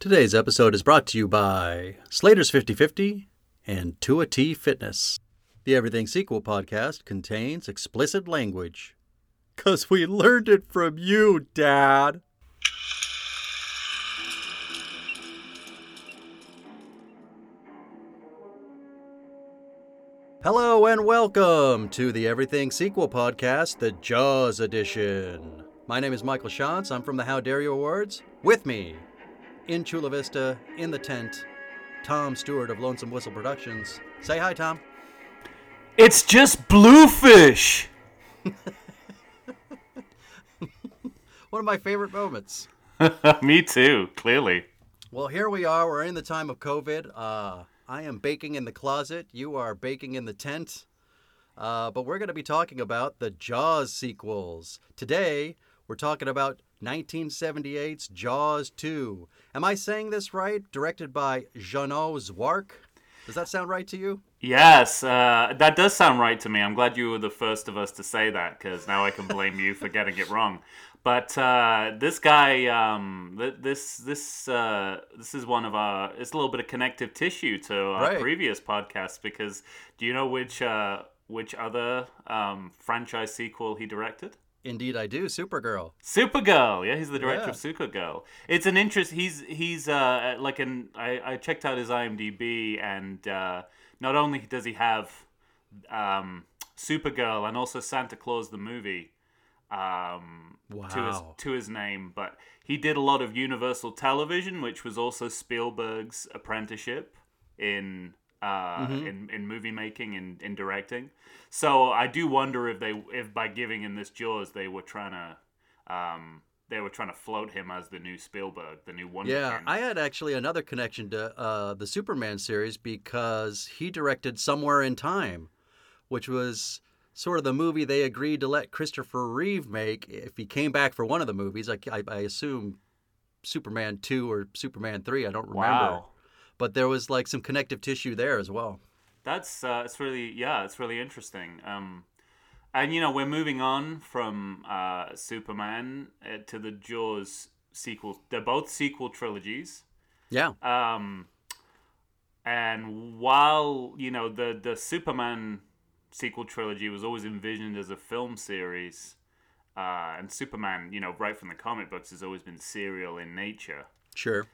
Today's episode is brought to you by Slater's 5050 and Tua T Fitness. The Everything Sequel podcast contains explicit language. Because we learned it from you, Dad. Hello and welcome to the Everything Sequel podcast, the Jaws edition. My name is Michael Shantz. I'm from the How Dare You Awards. With me, in Chula Vista, in the tent, Tom Stewart of Lonesome Whistle Productions. Say hi, Tom. It's just bluefish. One of my favorite moments. Me too, clearly. Well, here we are. We're in the time of COVID. Uh, I am baking in the closet. You are baking in the tent. Uh, but we're going to be talking about the Jaws sequels. Today, we're talking about 1978's Jaws 2. Am I saying this right? Directed by Jeannot Szwarc. Does that sound right to you? Yes, uh, that does sound right to me. I'm glad you were the first of us to say that because now I can blame you for getting it wrong. But uh, this guy, um, th- this this uh, this is one of our. It's a little bit of connective tissue to our Right. previous podcast because do you know which uh, which other um, franchise sequel he directed? Indeed, I do. Supergirl. Supergirl, yeah, he's the director Yeah. of Supergirl. It's an interest. He's he's uh like an I, I checked out his IMDb, and uh, not only does he have um, Supergirl and also Santa Claus the movie um, to his Wow. to his name, but he did a lot of Universal Television, which was also Spielberg's apprenticeship in uh, in, in movie making and in directing. So I do wonder if they if by giving him this Jaws they were trying to um, they were trying to float him as the new Spielberg, the new Wonder Yeah, King. I had actually another connection to uh, the Superman series because he directed Somewhere in Time, which was sort of the movie they agreed to let Christopher Reeve make if he came back for one of the movies. I, I, I assume Superman 2 or Superman 3, I don't remember. wow. But there was like some connective tissue there as well. That's uh, it's really yeah, it's really interesting. Um, and you know we're moving on from uh, Superman uh, to the Jaws sequel. They're both sequel trilogies. Yeah. Um, and while you know the the Superman sequel trilogy was always envisioned as a film series, uh, and Superman, you know, right from the comic books, has always been serial in nature. Sure.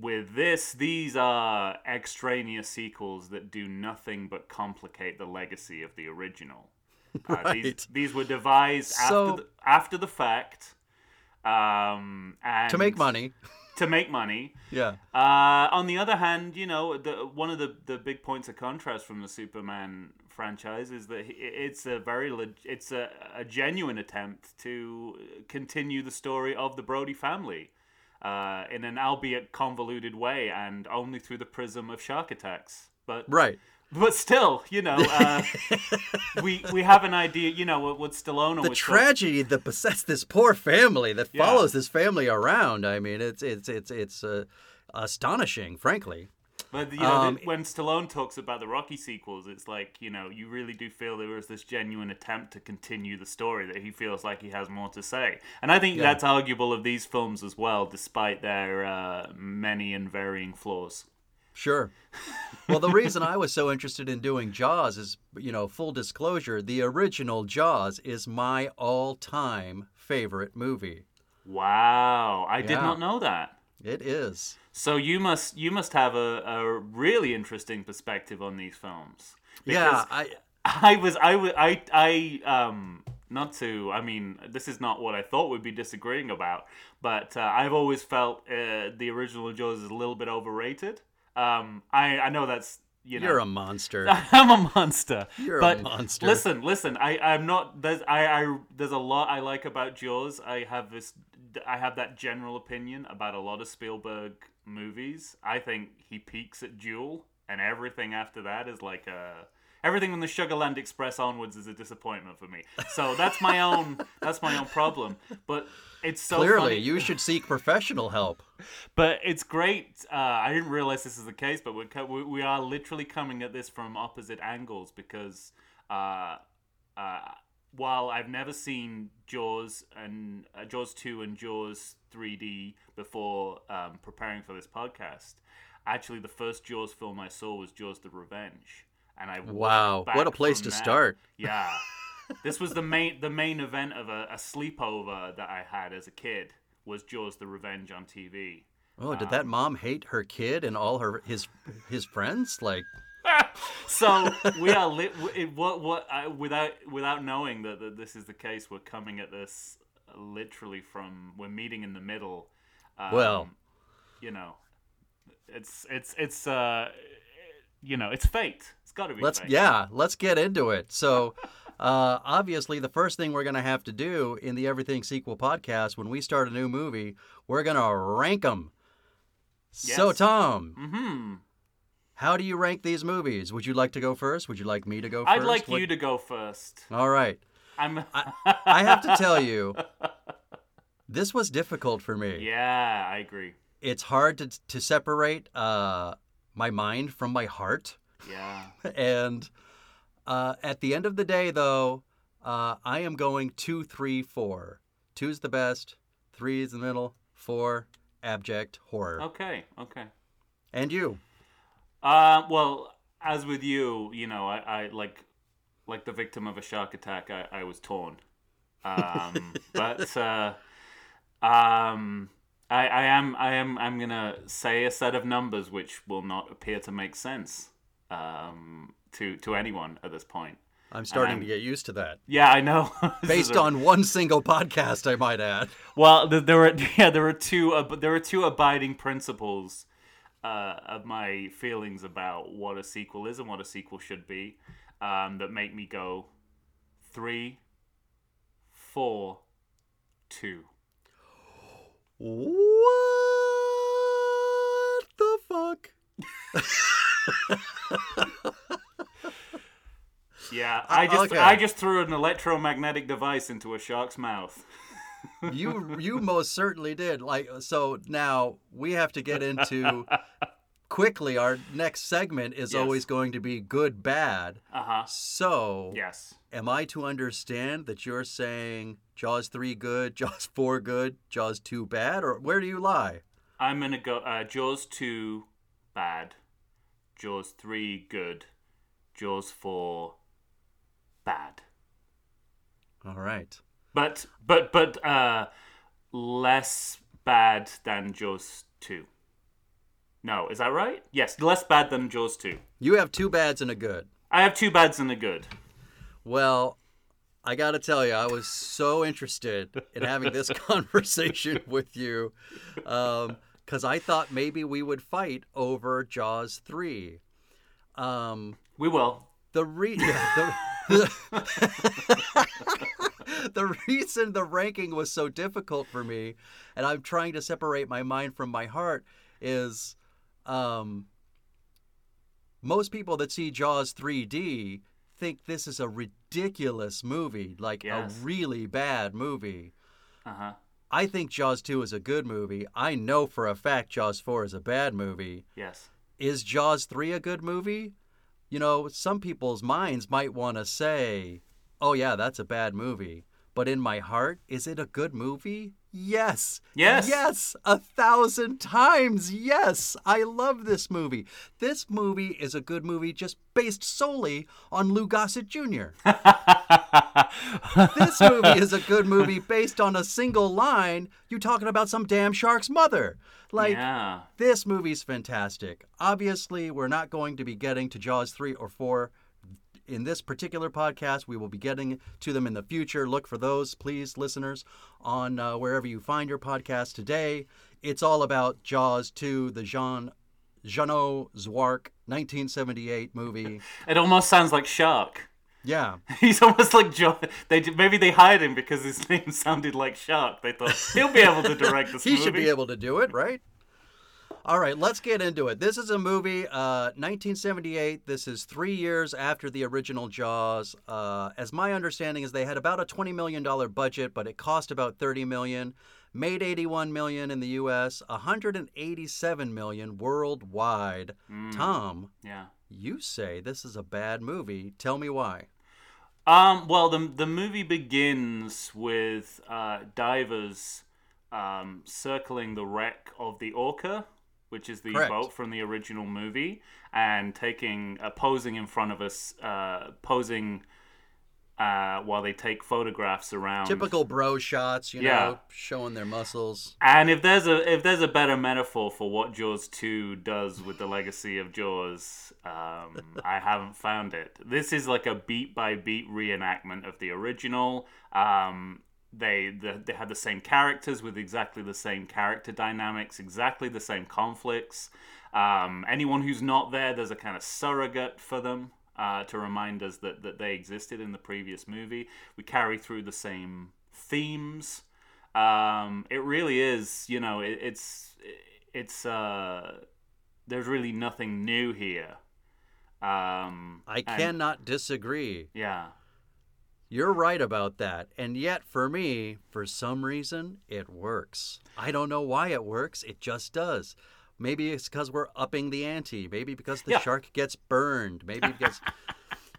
With this, these are extraneous sequels that do nothing but complicate the legacy of the original. Uh, these, Right. these were devised So- after the, after the fact, um, and To make money. To make money. Yeah. Uh, on the other hand, you know, the, one of the, the big points of contrast from the Superman franchise is that it's a very leg- it's a, a genuine attempt to continue the story of the Brody family uh, in an albeit convoluted way and only through the prism of shark attacks. But Right. but still, you know, uh, we we have an idea. You know, what, what Stallone the tragedy that besets this poor family that Yeah. follows this family around. I mean, it's it's it's it's uh, astonishing, frankly. But you know, Um, when Stallone talks about the Rocky sequels, it's like you know, you really do feel there was this genuine attempt to continue the story that he feels like he has more to say, and I think Yeah. that's arguable of these films as well, despite their uh, many and varying flaws. Sure. Well, the reason I was so interested in doing Jaws is, you know, full disclosure, the original Jaws is my all-time favorite movie. Wow, I did not know that. It is. So you must you must have a, a really interesting perspective on these films. yeah, I I was I was I I um not to I mean this is not what I thought we'd be disagreeing about, but uh, I've always felt uh, the original Jaws is a little bit overrated. Um, I I know that's you know you're a monster. I'm a monster. You're a monster. Listen, listen. I I'm not. There's I I there's a lot I like about Jaws. I have this. I have that general opinion about a lot of Spielberg movies. I think he peaks at Duel, and everything after that is like a. Everything from the Sugarland Express onwards is a disappointment for me. So that's my own. that's my own problem. But it's so Clearly, funny. you should seek professional help. But it's great. Uh, I didn't realize this is the case, but we're we are literally coming at this from opposite angles because uh, uh, while I've never seen Jaws and uh, Jaws two and Jaws 3D before um, preparing for this podcast, actually the first Jaws film I saw was Jaws: The Revenge, and I Wow, what a place to that. start. Yeah, this was the main the main event of a, a sleepover that I had as a kid was Jaws: The Revenge on TV. Oh, did that mom hate her kid and all her his his friends? Like, so we are lit. It, what what I, without without knowing that, that this is the case, we're coming at this literally from we're meeting in the middle. Um, Well. you know, it's it's it's uh, you know, it's fate. It's got to be. let's fate. yeah, let's get into it. So, uh, obviously, the first thing we're gonna have to do in the Everything Sequel podcast when we start a new movie, we're gonna rank them. So, Yes. Tom, Hmm. How do you rank these movies? Would you like to go first? Would you like me to go 1st I'd like you to go first. All right. I'm. I have to tell you, this was difficult for me. yeah, I agree. It's hard to to separate uh, my mind from my heart. Yeah. and uh, at the end of the day, though, uh, I am going two, three, four. Two's the best, three is the middle, four, abject horror. Okay. Okay. And you? Uh, well, as with you, you know, I, I like like the victim of a shark attack. I, I was torn, um, but uh, um, I, I am I am I'm gonna say a set of numbers which will not appear to make sense um, to to anyone at this point. I'm starting I'm- to get used to that. Yeah, I know. Based a- on one single podcast, I might add. Well, th- there were yeah, there were two uh, there were two abiding principles uh, of my feelings about what a sequel is and what a sequel should be um, that make me go three, four, two. What the fuck? Yeah, I just okay. I just threw an electromagnetic device into a shark's mouth. You you most certainly did. Like so now we have to get into quickly our next segment is Yes. always going to be good bad. Uh huh. So Yes. am I to understand that you're saying Jaws 3 good, Jaws 4 good, Jaws 2 bad or where do you lie? I'm gonna go uh, Jaws two, bad. Jaws three, good. Jaws four, bad. All right. But but but uh, less bad than Jaws two. No, is that right? Yes, less bad than Jaws two. You have two bads and a good. I have two bads and a good. Well, I got to tell you, I was so interested in having this conversation with you because I thought maybe we would fight over Jaws 3. Um, We will. the, re- yeah, the, the reason the ranking was so difficult for me, and I'm trying to separate my mind from my heart, is um, most people that see Jaws 3D think this is a ridiculous movie, like Yes. a really bad movie. Uh huh. I think Jaws 2 is a good movie. I know for a fact Jaws 4 is a bad movie. Yes. Is Jaws 3 a good movie? You know, some people's minds might want to say, oh, yeah, that's a bad movie. But in my heart, is it a good movie? Yes. Yes. Yes. A thousand times. Yes. I love this movie. This movie is a good movie just based solely on Lou Gossett Jr. this movie is a good movie based on a single line. You talking about some damn shark's mother. Like, yeah. this movie's fantastic. Obviously, we're not going to be getting to Jaws 3 or 4 in this particular podcast. We will be getting to them in the future. Look for those, please, listeners, on uh, wherever you find your podcast today. It's all about Jaws 2, the Jean Jeannot Szwarc 1978 movie. It almost sounds like Shark. Yeah. He's almost like John. They maybe they hired him because his name sounded like Shark. They thought he'll be able to direct this he movie. should be able to do it, right? All right, let's get into it. This is a movie, uh, 1978. This is three years after the original Jaws. Uh, as my understanding is, they had about a 20 million dollar budget, but it cost about 30 million. Made 81 million in the U.S., 187 million worldwide. Mm. Tom, Yeah. you say this is a bad movie. Tell me why. Um, well, the the movie begins with uh, divers um, circling the wreck of the Orca, which is the Correct. boat from the original movie, and taking uh, posing in front of us, uh, posing uh, while they take photographs around. Typical bro shots, you Yeah. know, showing their muscles. And if there's a if there's a better metaphor for what Jaws two does with the legacy of Jaws, um, I haven't found it. This is like a beat by beat reenactment of the original. Um, they the, they had the same characters with exactly the same character dynamics, exactly the same conflicts. Um, anyone who's not there, there's a kind of surrogate for them uh, to remind us that, that they existed in the previous movie. We carry through the same themes. Um, it really is, you know, it, it's it's uh, there's really nothing new here. Um, I and- cannot disagree. yeah. You're right about that. And yet, for me, for some reason, it works. I don't know why it works. It just does. Maybe it's because we're upping the ante. Maybe because the Yeah. shark gets burned. Maybe because.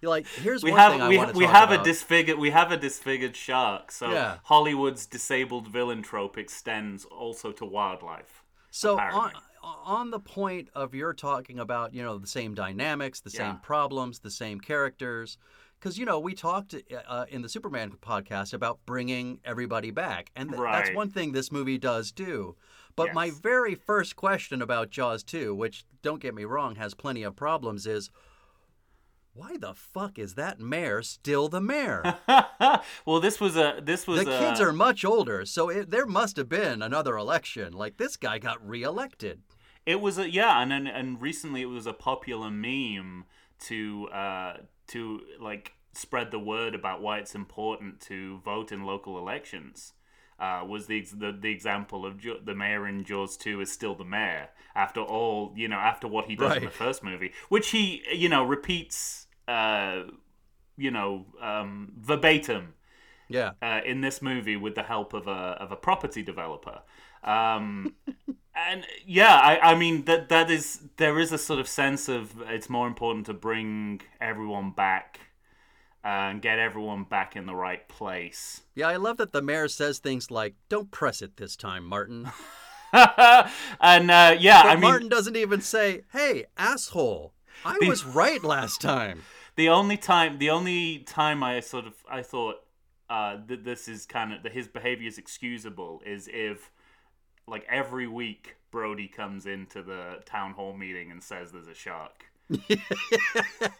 You're like, here's we one have thing I we, want to we talk have about. a disfigured we have a disfigured shark. So Yeah. Hollywood's disabled villain trope extends also to wildlife. So on, on the point of you're talking about, you know, the same dynamics, the Yeah. same problems, the same characters, because you know we talked uh, in the Superman podcast about bringing everybody back, and th- that's one thing this movie does do. But my very first question about Jaws 2, which don't get me wrong, has plenty of problems, is why the fuck is that mayor still the mayor? well, this was a this was the a, kids are much older, so it, there must have been another election. Like this guy got reelected. It was a yeah, and and, and recently it was a popular meme to uh to like spread the word about why it's important to vote in local elections. Uh, was the, the the example of jo- the mayor in Jaws 2 is still the mayor after all you know after what he does in the first movie, which he you know repeats uh you know um, verbatim Yeah. uh, in this movie with the help of a of a property developer. Um, and yeah, I, I mean that that is there is a sort of sense of it's more important to bring everyone back uh, and get everyone back in the right place. Yeah, I love that the mayor says things like, "Don't press it this time, Martin." and uh, yeah, But I mean Martin doesn't even say, "Hey, asshole, I The- was right last time." the only time the only time I sort of I thought uh, that this is kind of that his behavior is excusable is if like every week Brody comes into the town hall meeting and says there's a shark.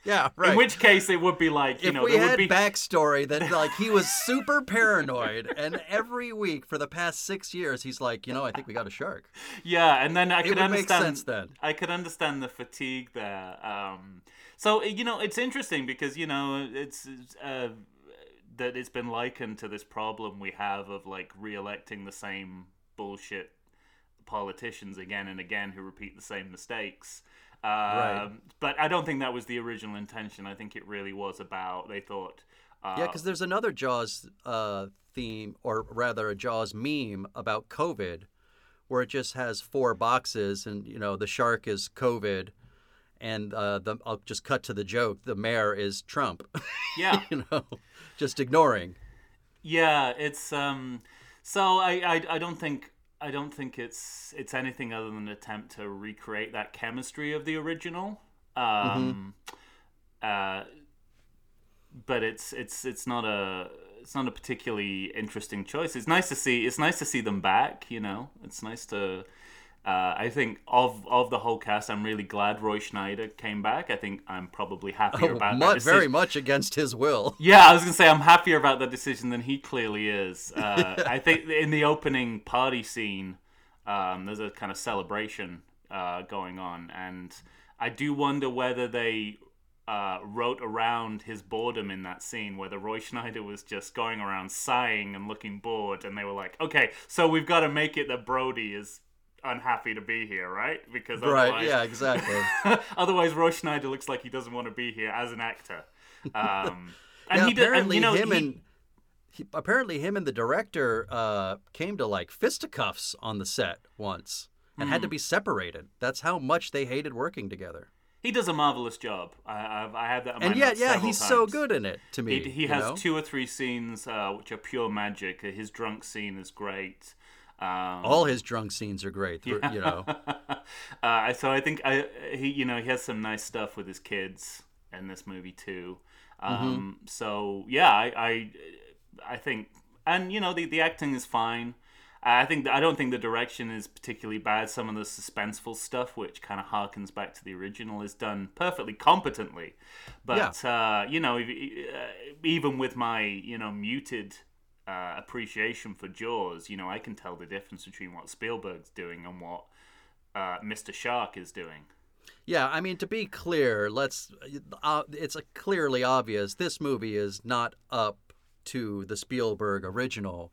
Yeah, right. In which case it would be like you if know we there had would be backstory that like he was super paranoid, and every week for the past six years he's like, you know, I think we got a shark. yeah, and then I It could would make understand sense then. I could understand the fatigue there. Um, so you know, it's interesting because you know it's it's, uh, that it's been likened to this problem we have of like re-electing the same bullshit politicians again and again who repeat the same mistakes. Um, Right. But I don't think that was the original intention. I think it really was about they thought. Uh, Yeah, because there's another Jaws uh, theme, or rather a Jaws meme about COVID, where it just has four boxes, and you know the shark is COVID, and uh, the I'll just cut to the joke: the mayor is Trump. yeah. you know, just ignoring. Yeah, it's um. So I, I I don't think I don't think it's it's anything other than an attempt to recreate that chemistry of the original. Um, uh, but it's it's it's not a it's not a particularly interesting choice. It's nice to see it's nice to see them back. You know, it's nice to. Uh, I think of of the whole cast, I'm really glad Roy Scheider came back. I think I'm probably happier about that decision. very much against his will. Yeah, I was gonna say I'm happier about that decision than he clearly is. Uh, I think in the opening party scene, um, there's a kind of celebration uh, going on, and I do wonder whether they uh, wrote around his boredom in that scene, whether Roy Scheider was just going around sighing and looking bored, and they were like, "Okay, so we've got to make it that Brody is." Unhappy to be here right because Right? Yeah, exactly. Otherwise, Roy Scheider looks like he doesn't want to be here as an actor. Um, and yeah, he did, apparently and, you know, him he- and he, apparently him and the director uh, came to like fisticuffs on the set once and had to Hmm. be separated. That's how much they hated working together. He does a marvelous job. I, I've, I had that. And yet, yeah, he's so good in it to me. He, he has know? two or three scenes uh, which are pure magic. His drunk scene is great. Um, All his drunk scenes are great. You know. uh, so I think I he you know he has some nice stuff with his kids in this movie too. Um, So yeah, I, I I think and you know the the acting is fine. I think I don't think the direction is particularly bad. Some of the suspenseful stuff, which kind of harkens back to the original, is done perfectly competently. But uh, you know, uh, even with my you know muted uh, appreciation for Jaws, you know, I can tell the difference between what Spielberg's doing and what uh, Mr. Shark is doing. Yeah, I mean to be clear, let's. Uh, it's a clearly obvious this movie is not up to the Spielberg original,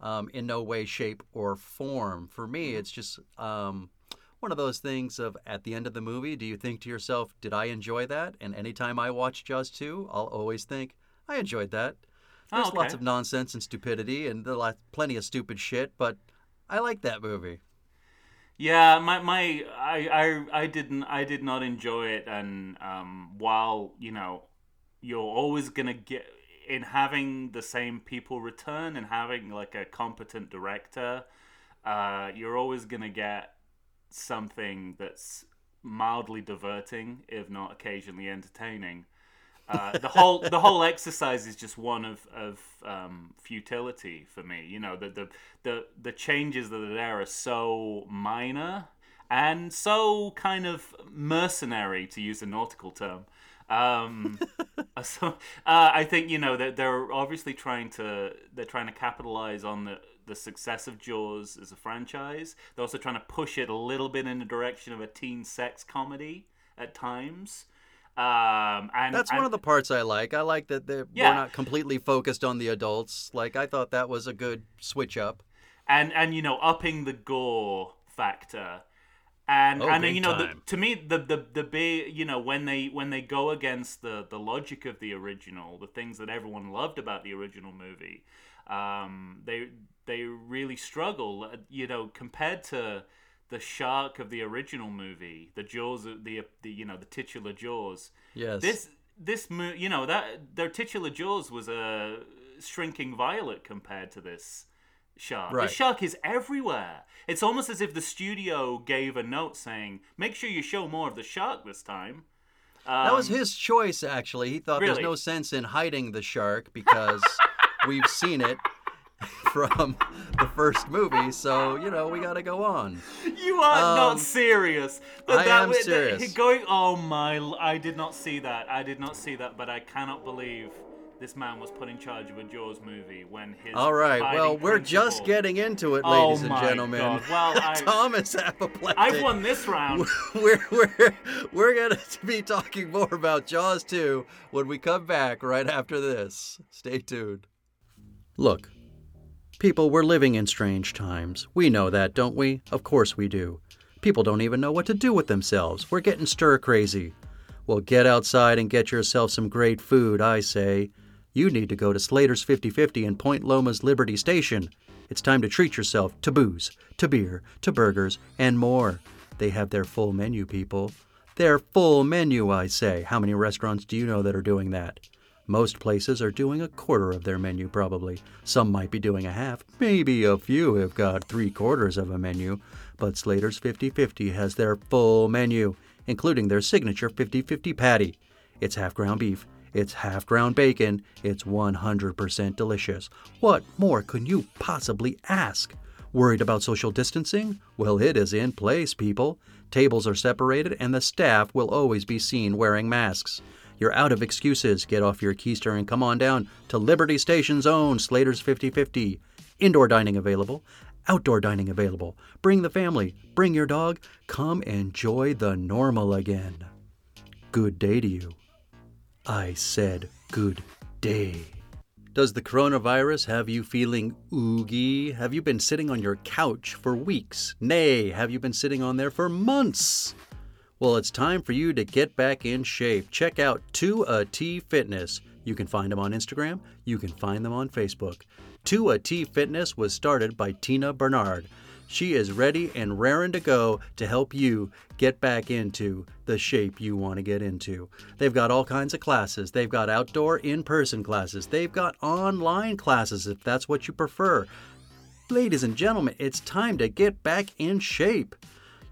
um, in no way, shape, or form. For me, it's just um, one of those things of at the end of the movie, do you think to yourself, "Did I enjoy that?" And anytime I watch Jaws two, I'll always think, "I enjoyed that." Oh, There's lots of nonsense and stupidity, and plenty of stupid shit, but I like that movie. Yeah, my my I I I didn't I did not enjoy it, and um, while you know you're always gonna get in having the same people return and having like a competent director, uh, you're always gonna get something that's mildly diverting, if not occasionally entertaining. Uh, the whole the whole exercise is just one of of um, futility for me. You know, the, the the the changes that are there are so minor and so kind of mercenary, to use a nautical term. Um, so uh, I think you know that they're obviously trying to they're trying to capitalize on the the success of Jaws as a franchise. They're also trying to push it a little bit in the direction of a teen sex comedy at times. Um, and That's and, one of the parts I like. I like that they're, Yeah. we're not completely focused on the adults. Like I thought that was a good switch up. and and you know upping the gore factor and Oh, and you know the, to me the the the big you know when they when they go against the the logic of the original the things that everyone loved about the original movie um they they really struggle uh, you know compared to the shark of the original movie the jaws of the the you know the titular jaws Yes. this this you know that their titular jaws was a shrinking violet compared to this shark. Right. This shark is everywhere. It's almost as if the studio gave a note saying, "Make sure you show more of the shark this time." that was Um, his choice, actually. He thought there's no sense in hiding the shark because we've seen it from the first movie. So you know we got to go on. You are Um, not serious. I am that- serious. going. Oh my! I did not see that. I did not see that. But I cannot believe this man was put in charge of a Jaws movie when his. All right. Well, we're just getting into it, Oh ladies and gentlemen. God. Well, I- Thomas apoplectic. I've won this round. we're we're we're gonna be talking more about Jaws 2 when we come back right after this. Stay tuned. Look, people, we're living in strange times. We know that, don't we? Of course we do. People don't even know what to do with themselves. We're getting stir crazy. Well, get outside and get yourself some great food, I say. You need to go to Slater's 50/50 in Point Loma's Liberty Station. It's time to treat yourself to booze, to beer, to burgers, and more. They have their full menu, people. Their full menu, I say. How many restaurants do you know that are doing that? Most places are doing a quarter of their menu, probably. Some might be doing a half. Maybe a few have got three quarters of a menu. But Slater's 50 50 has their full menu, including their signature 50 50 patty. It's half ground beef, it's half ground bacon, it's 100% delicious. What more can you possibly ask? Worried about social distancing? Well, it is in place, people. Tables are separated, and the staff will always be seen wearing masks. You're out of excuses. Get off your keister and come on down to Liberty Station's own Slater's 5050. Indoor dining available, outdoor dining available. Bring the family, bring your dog. Come enjoy the normal again. Good day to you. I said good day. Does the coronavirus have you feeling oogie? Have you been sitting on your couch for weeks? Nay, have you been sitting on there for months? Well, it's time for you to get back in shape. Check out 2AT Fitness. You can find them on Instagram, you can find them on Facebook. 2AT Fitness was started by Tina Bernard. She is ready and raring to go to help you get back into the shape you want to get into. They've got all kinds of classes. They've got outdoor in person classes. They've got online classes if that's what you prefer. Ladies and gentlemen, it's time to get back in shape.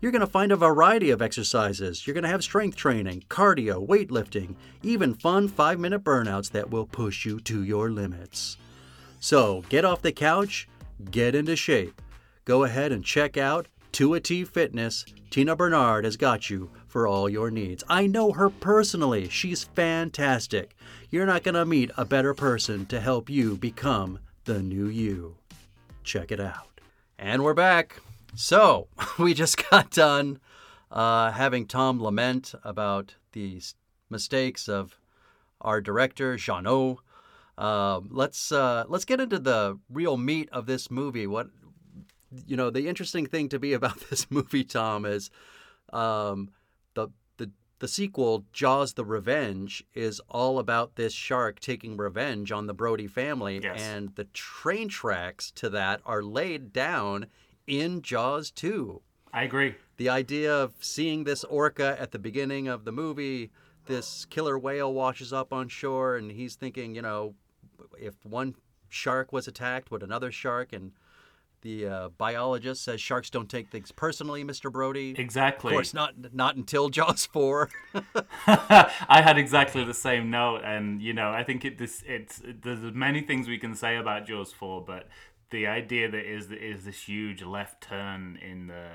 You're going to find a variety of exercises. You're going to have strength training, cardio, weightlifting, even fun five minute burnouts that will push you to your limits. So get off the couch, get into shape. Go ahead and check out 2 T Fitness. Tina Bernard has got you for all your needs. I know her personally. She's fantastic. You're not going to meet a better person to help you become the new you. Check it out. And we're back. So, we just got done uh, having Tom lament about the mistakes of our director, Jeannot. Uh, let's uh, let's get into the real meat of this movie. What you know, the interesting thing to be about this movie, Tom, is um, the the the sequel, Jaws: The Revenge, is all about this shark taking revenge on the Brody family, Yes. and the train tracks to that are laid down in Jaws 2. I agree. The idea of seeing this orca at the beginning of the movie, this killer whale washes up on shore, and he's thinking, you know, if one shark was attacked, would another shark? And the uh, biologist says sharks don't take things personally, Mr. Brody. Exactly. Of course, not not until Jaws four. I had exactly the same note, and you know, I think it this it's there's many things we can say about Jaws four, but the idea that is is this huge left turn in the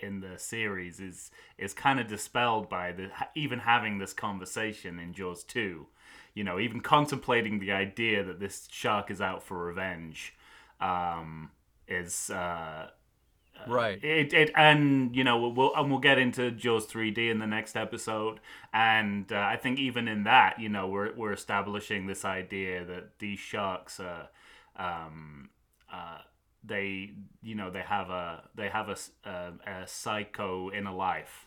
in the series is is kind of dispelled by the even having this conversation in Jaws two. You know, even contemplating the idea that this shark is out for revenge um, is. Uh, right. it, it and you know we'll, we'll and we'll get into Jaws 3D in the next episode, and uh, I think even in that, you know, we're we're establishing this idea that these sharks are, um, uh, they you know they have a they have a a psycho in a life.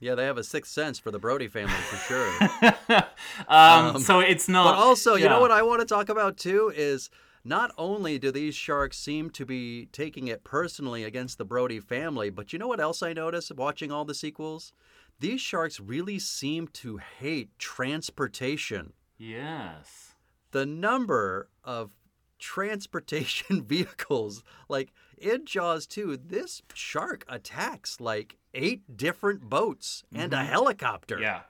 Yeah, they have a sixth sense for the Brody family for sure. um, so it's not. But also, you know what I want to talk about too is not only do these sharks seem to be taking it personally against the Brody family, but you know what else I noticed watching all the sequels? These sharks really seem to hate transportation. Yes. The number of transportation vehicles, like in Jaws 2, this shark attacks like eight different boats and a helicopter. Yeah.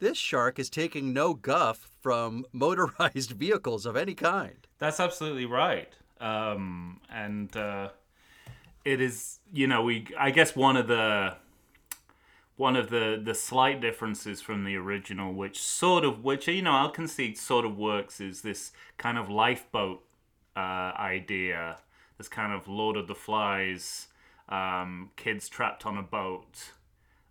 This shark is taking no guff from motorized vehicles of any kind. That's absolutely right. Um, and uh, it is, you know, we. I guess one of the one of the the slight differences from the original, which sort of, which you know, I'll concede sort of works, is this kind of lifeboat uh, idea. This kind of Lord of the Flies, um, kids trapped on a boat.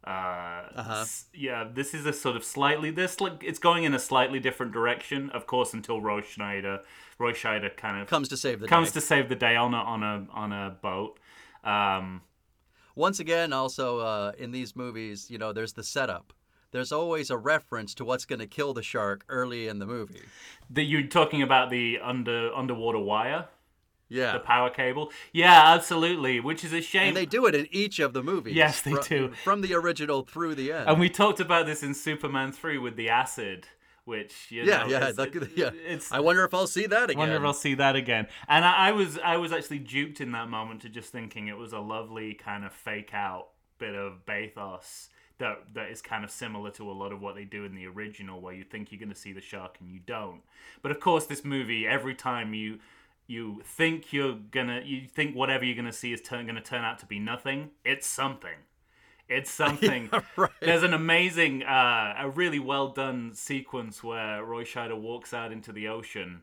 Uh, s- yeah, this is a sort of slightly this like it's going in a slightly different direction, of course, until Roy Scheider, Roy Scheider kind of Comes to save the comes day. to save the day on a on a on a boat. Um, Once again, also uh, in these movies, you know, there's the setup. There's always a reference to what's going to kill the shark early in the movie. that you're talking about the under underwater wire, Yeah. the power cable. Yeah, absolutely. Which is a shame. and they do it in each of the movies. Yes, they fro- do. From the original through the end. and we talked about this in Superman three with the acid, which you yeah, know, yeah, that could- yeah. It's I wonder if I'll see that again. wonder if I'll see that again. And I, I was I was actually duped in that moment to just thinking it was a lovely kind of fake out bit of bathos that that is kind of similar to a lot of what they do in the original, where you think you're going to see the shark and you don't. But of course, this movie every time you you think you're gonna you think whatever you're gonna see is turn, gonna turn out to be nothing, it's something. It's something. right. There's an amazing, uh, a really well done sequence where Roy Scheider walks out into the ocean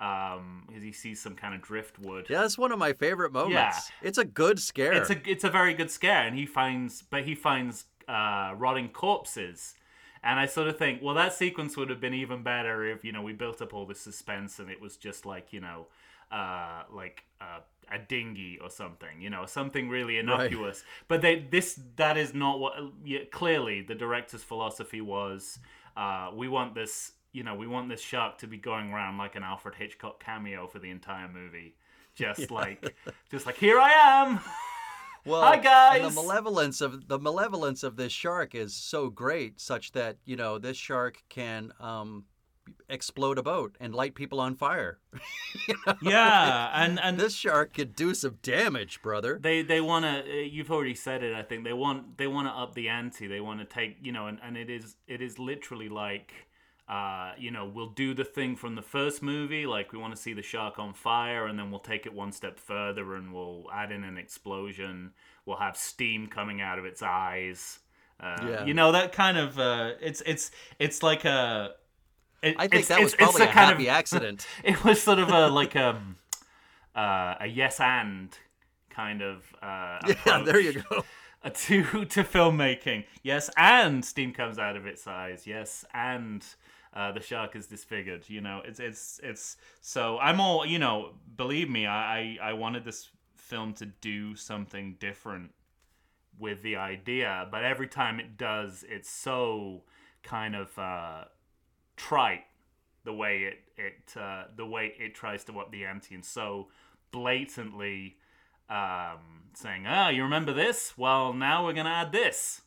um, as he sees some kind of driftwood. Yeah, that's one of my favorite moments. yeah. It's a good scare. It's a it's a very good scare, and he finds, but he finds uh, rotting corpses. And I sort of think, well, that sequence would have been even better if you know we built up all the suspense and it was just like you know, uh, like uh, a dinghy or something, you know, something really innocuous. But they this that is not what. Yeah, clearly, the director's philosophy was, uh, we want this, you know, we want this shark to be going around like an Alfred Hitchcock cameo for the entire movie. just like just like here I am. Well, Hi, guys. And the malevolence of the malevolence of this shark is so great, such that you know this shark can um, explode a boat and light people on fire. Yeah, and and this shark could do some damage, brother. They they want to. You've already said it. I think they want they want to up the ante. They want to take you know, and, and it is it is literally like. Uh, you know, we'll do the thing from the first movie, like we want to see the shark on fire, and then we'll take it one step further and we'll add in an explosion. We'll have steam coming out of its eyes. Uh, Yeah. you know that kind of uh, it's it's it's like a. It, I think it's, that was it's, it's probably a a kind happy of accident. It was sort of a like a uh, a yes and kind of uh, yeah, there you go. to to filmmaking. Yes, and steam comes out of its eyes. Yes, and uh, the shark is disfigured. You know, it's it's it's. So I'm all you know. Believe me, I I, I wanted this film to do something different with the idea, but every time it does, it's so kind of uh, trite the way it it uh, the way it tries to up the ante and so blatantly um, saying, "Ah, you remember this? Well, now we're gonna add this."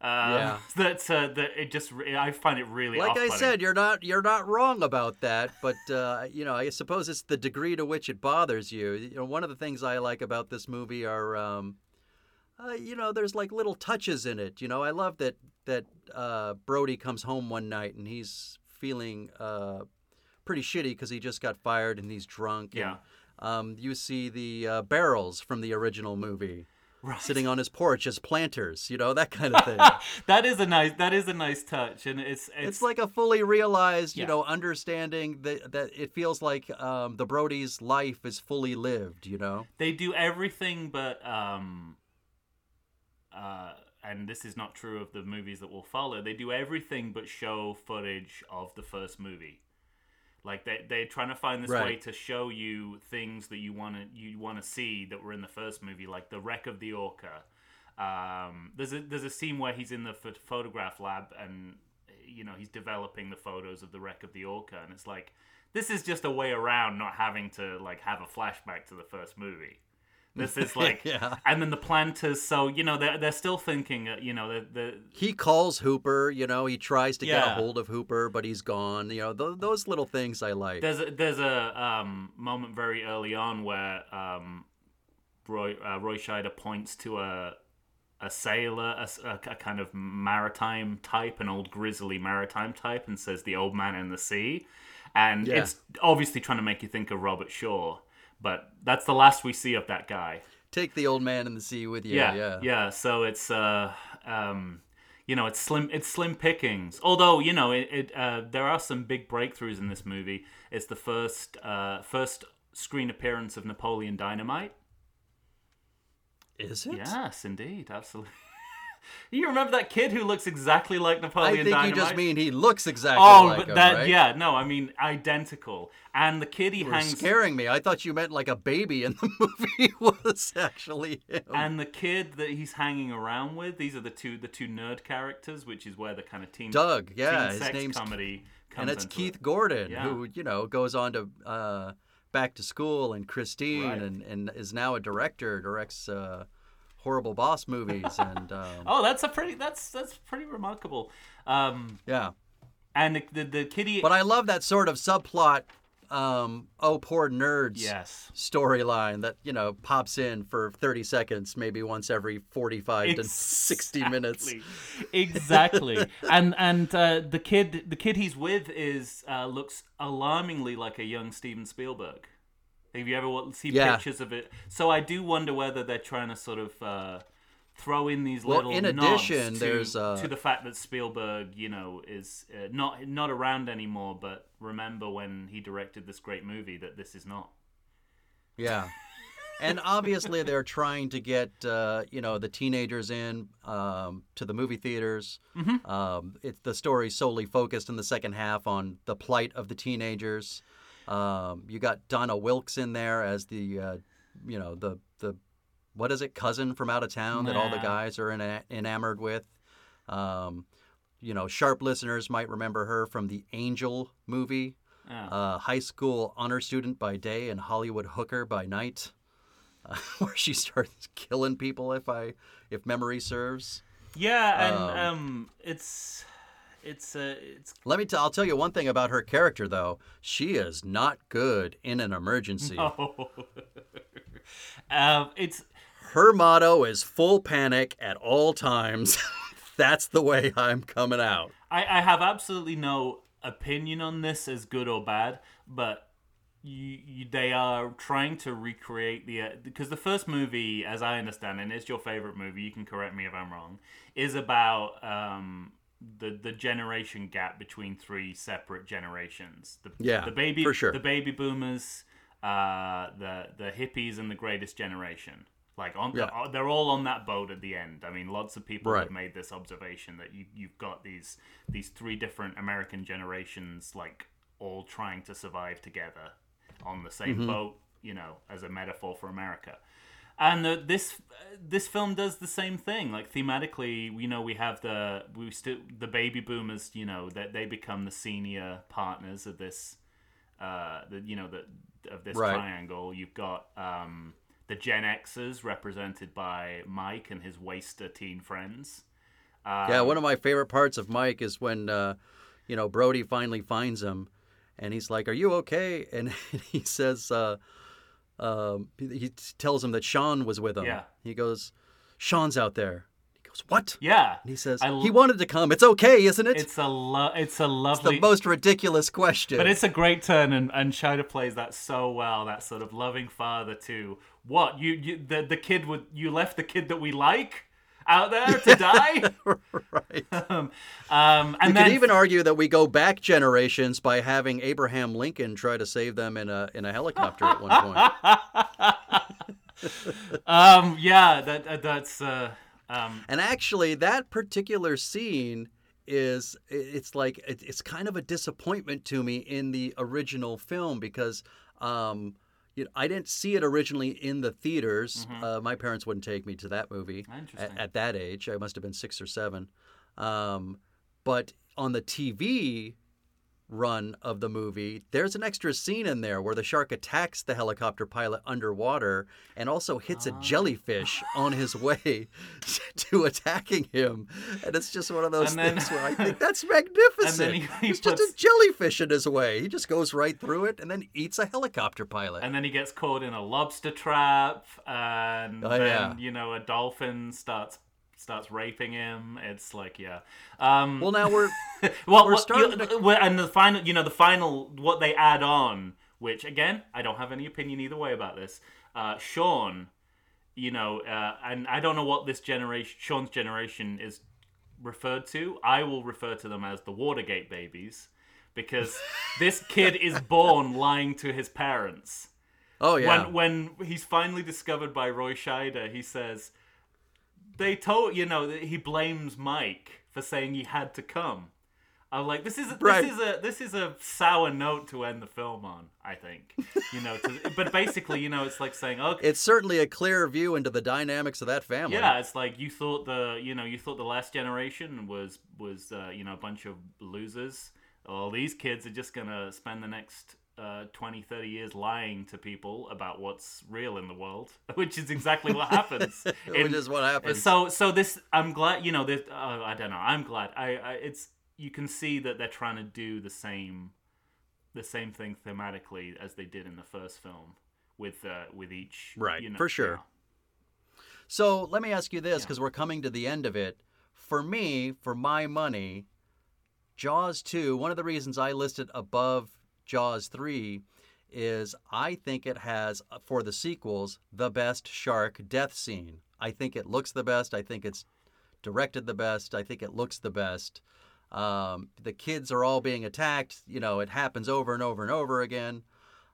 Uh, Yeah. That uh, that it just I find it really Like I said, you're not you're not wrong about that, but uh, you know, I suppose it's the degree to which it bothers you. You know, one of the things I like about this movie are, um, uh, you know, there's like little touches in it. You know, I love that that uh, Brody comes home one night and he's feeling uh, pretty shitty because he just got fired and he's drunk. Yeah. And, um, you see the uh, barrels from the original movie Right. sitting on his porch as planters. You know, that kind of thing. that is a nice that is a nice touch, and it's it's, it's like a fully realized, you know, understanding that that it feels like um, the Brody's life is fully lived. You know, they do everything but um uh and this is not true of the movies that will follow they do everything but show footage of the first movie. Like they, they're trying to find this way to show you things that you want to you want to see that were in the first movie like the wreck of the orca. Um, there's a there's a scene where he's in the ph- photograph lab and you know he's developing the photos of the wreck of the orca and it's like this is just a way around not having to like have a flashback to the first movie this is like Yeah. and then the planters so you know they're, they're still thinking uh, you know the, the he calls Hooper. You know, he tries to get a hold of Hooper, but he's gone. You know, th- those little things I like. There's a, there's a um, moment very early on where um, Roy uh, Roy Scheider points to a a sailor, a kind of maritime type, an old grizzly maritime type, and says the old man in the sea, and Yeah. it's obviously trying to make you think of Robert Shaw, but that's the last we see of that guy. Take the old man in the sea with you. Yeah, Yeah, yeah. So it's uh, um, you know, it's slim, it's slim pickings. Although you know, it, it uh, there are some big breakthroughs in this movie. It's the first uh, first screen appearance of Napoleon Dynamite. Is it? Yes, indeed, absolutely. you remember that kid who looks exactly like Napoleon I think Dynamite? you just mean he looks exactly Oh, like him, that right? yeah, no, I mean identical. And the kid he You hangs scaring me. I thought you meant like a baby in the movie was actually him. and the kid that he's hanging around with, these are the two the two nerd characters, which is where the kind of teen Doug, yeah, teen his sex name's comedy comes and it's Keith it. Gordon Yeah. who you know goes on to uh, Back to School and Christine Right. and, and is now a director. Directs uh, horrible boss movies and um, Oh, that's a pretty that's that's pretty remarkable. Um, yeah. and the the, the kitty. But I love that sort of subplot. Um, oh, poor nerds. yes. Storyline that you know pops in for 30 seconds, maybe once every 45 to 60 minutes. Exactly. Exactly. and and uh, the kid the kid he's with is uh, looks alarmingly like a young Steven Spielberg. Have you ever seen Yeah. pictures of it? So I do wonder whether they're trying to sort of uh, throw in these Well, little in nods addition, to, there's, uh, to the fact that Spielberg, you know, is uh, not not around anymore. But remember when he directed this great movie that this is not. Yeah. And obviously, they're trying to get uh, you know the teenagers in um, to the movie theaters. Mm-hmm. Um, it's the story solely focused in the second half on the plight of the teenagers. Um, you got Donna Wilkes in there as the uh, you know the the what is it cousin from out of town that all the guys are ena- enamored with. Um, you know, sharp listeners might remember her from the Angel movie. Yeah. uh, high school honor student by day and Hollywood hooker by night, uh, where she starts killing people if I if memory serves. Yeah, and Um, um, it's it's uh, it's Let me. T- I'll tell you one thing about her character, though. She is not good in an emergency. oh, um, it's Her motto is full panic at all times. That's the way I'm coming out. I, I have absolutely no opinion on this as good or bad, but you, you, they are trying to recreate the uh, because the first movie, as I understand, and it's your favorite movie. You can correct me if I'm wrong. Is about um, the the generation gap between three separate generations. The, Yeah, the baby for sure. the baby boomers, uh, the the hippies, and the greatest generation. Like on, Yeah. uh, they're all on that boat at the end. I mean, lots of people Right. have made this observation that you you've got these these three different American generations like all trying to survive together on the same boat, you know, as a metaphor for America. And the, this this film does the same thing. Like thematically, you know, we have the we still the baby boomers. You know that they become the senior partners of this, uh, the you know the of this Right. triangle. You've got um, the Gen Xers represented by Mike and his waster teen friends. Um, Yeah, one of my favorite parts of Mike is when, uh, you know, Brody finally finds him, and he's like, "Are you okay?" And he says, uh, um, he he tells him that Sean was with him. Yeah. He goes, "Sean's out there." He goes, "What?" Yeah, And he says, "He wanted to come. It's okay, isn't it?" it's a lo- it's a It's lovely the most ridiculous question. But it's a great turn, and, and Scheider plays that so well. That sort of loving father to what you, you the the kid would you left the kid that we like out there to die. right. um, um, and You then could even argue that we go back generations by having Abraham Lincoln try to save them in a in a helicopter at one point. um, yeah, that uh, that's uh, um, And actually, that particular scene is it's like it's kind of a disappointment to me in the original film because um, you know, I didn't see it originally in the theaters. Uh, my parents wouldn't take me to that movie at, at that age. I must have been six or seven. Um, but on the TV run of the movie, there's an extra scene in there where the shark attacks the helicopter pilot underwater and also hits a ah. jellyfish on his way to attacking him. And it's just one of those then- things where I think that's magnificent. he- he it's just a jellyfish in his way. He just goes right through it and then eats a helicopter pilot. and then he gets caught in a lobster trap, and Oh, then yeah. you know a dolphin starts starts raping him. It's like yeah. Um, well, now we're well, We're what, starting you- to- and the final, you know, the final, what they add on, which again, I don't have any opinion either way about this. Uh, Sean, you know, uh, and I don't know what this generation, Sean's generation, is referred to. I will refer to them as the Watergate babies because this kid is born lying to his parents. oh yeah. When when he's finally discovered by Roy Scheider, he says they told you know that he blames Mike for saying he had to come. I'm like, this is this is a this is a sour note to end the film on. I think, you know, to, but basically, you know, it's like saying, okay, it's certainly a clear view into the dynamics of that family. yeah, it's like you thought the you know you thought the last generation was was uh, you know a bunch of losers. Well, these kids are just gonna spend the next uh, 20, 30 years lying to people about what's real in the world, which is exactly what happens. Which in- is what happens. So so this I'm glad you know this. Uh, I don't know. I'm glad. I, I it's you can see that they're trying to do the same the same thing thematically as they did in the first film with uh, with each Right, you know, for sure. yeah. So let me ask you this, because we're coming to the end of it. For me, for my money, Jaws 2, one of the reasons I listed above Jaws 3 is I think it has, uh, for the sequels, the best shark death scene. I think it looks the best. I think it's directed the best. I think it looks the best. Um, the kids are all being attacked. You know, it happens over and over and over again.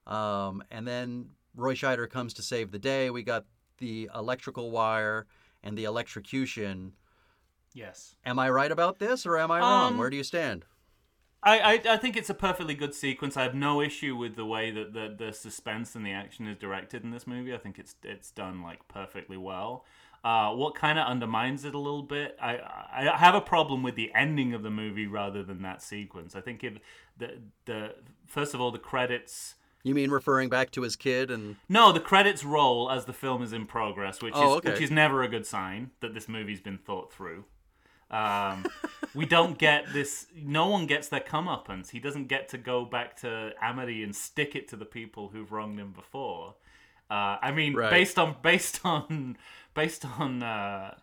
Um, and then Roy Scheider comes to save the day. We got the electrical wire and the electrocution. Yes. Am I right about this or am I wrong? Um, Where do you stand? I, I, I think it's a perfectly good sequence. I have no issue with the way that the, the suspense and the action is directed in this movie. I think it's it's done like perfectly well. Uh, what kind of undermines it a little bit? I I have a problem with the ending of the movie rather than that sequence. I think if the the first of all the credits. You mean referring back to his kid and No, the credits roll as the film is in progress, which Oh, is okay. which is never a good sign that this movie's been thought through. Um, we don't get this. No one gets their comeuppance. He doesn't get to go back to Amity and stick it to the people who've wronged him before. Uh, I mean, Right. based on based on based on uh,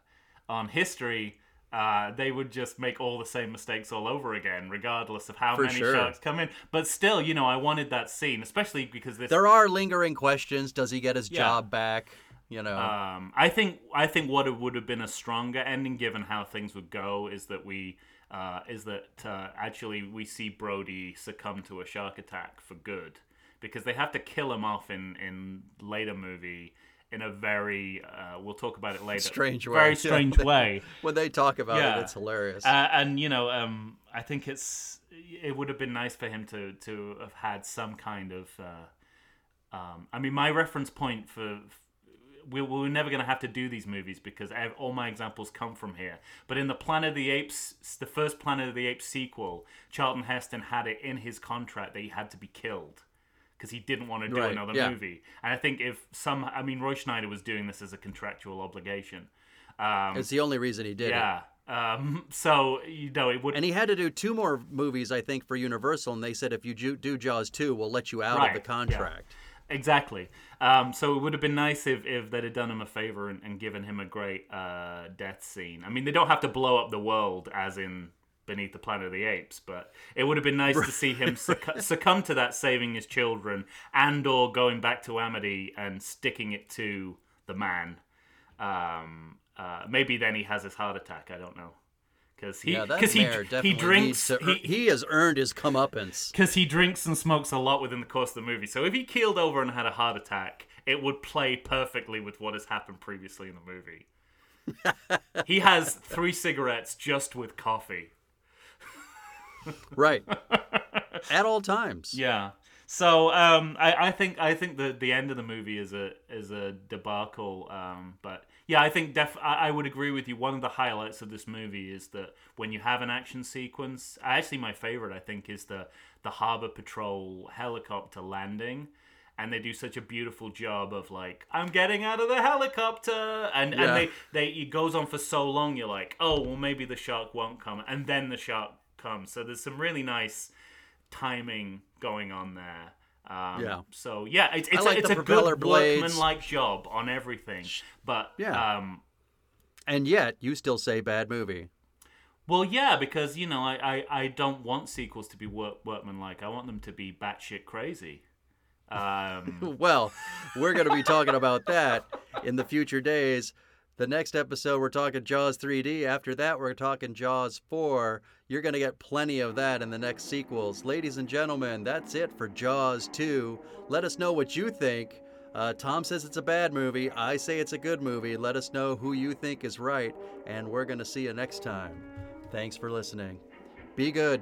on history, uh, they would just make all the same mistakes all over again, regardless of how For many sure. sharks come in. But still, you know, I wanted that scene, especially because this there are lingering questions. Does he get his Yeah. job back? You know. um, I think I think what it would have been a stronger ending, given how things would go, is that we uh, is that uh, actually we see Brody succumb to a shark attack for good, because they have to kill him off in in later movie in a very uh, we'll talk about it later Strange way. very Yeah. strange way. when they talk about yeah. it, it's hilarious. Uh, and you know, um, I think it's it would have been nice for him to to have had some kind of. Uh, um, I mean, my reference point for we, we're never going to have to do these movies because have, all my examples come from here. But in the Planet of the Apes, the first Planet of the Apes sequel, Charlton Heston had it in his contract that he had to be killed because he didn't want to do Right, another yeah. movie. And I think if some, I mean, Roy Scheider was doing this as a contractual obligation. Um, it's the only reason he did it. yeah. Um, so you know it would And he had to do two more movies, I think, for Universal, and they said if you ju- do Jaws two, we'll let you out Right, of the yeah. Exactly. Um, so it would have been nice if, if they'd have done him a favor and, and given him a great uh, death scene. I mean, they don't have to blow up the world as in Beneath the Planet of the Apes, but it would have been nice to see him succ- succumb to that, saving his children, and or going back to Amity and sticking it to the man. Um, uh, maybe then he has his heart attack. I don't know. Because he, yeah, that cause he, he drinks, to, he, he has earned his comeuppance. because he drinks and smokes a lot within the course of the movie. So if he keeled over and had a heart attack, it would play perfectly with what has happened previously in the movie. he has three cigarettes just with coffee. Right. At all times. Yeah. So um, I, I think I think the the end of the movie is a is a debacle. Um, but yeah, I think def I, I would agree with you. One of the highlights of this movie is that when you have an action sequence, actually my favorite I think is the the harbor patrol helicopter landing. And they do such a beautiful job of like, I'm getting out of the helicopter, and Yeah. and they they it goes on for so long. You're like, oh well, maybe the shark won't come, and then the shark comes. So there's some really nice timing going on there. Um, Yeah. So yeah, it's it's, like a, it's a good blades. workman-like job on everything. But Yeah. um, And yet, you still say bad movie. well, yeah, because you know, I, I, I don't want sequels to be work, workman-like. I want them to be batshit crazy. Um, Well, we're going to be talking about that in the future days. The next episode, we're talking Jaws 3D. After that, we're talking Jaws 4. You're going to get plenty of that in the next sequels. Ladies and gentlemen, that's it for Jaws 2. Let us know what you think. Uh, Tom says it's a bad movie. I say it's a good movie. Let us know who you think is right, and we're going to see you next time. Thanks for listening. Be good.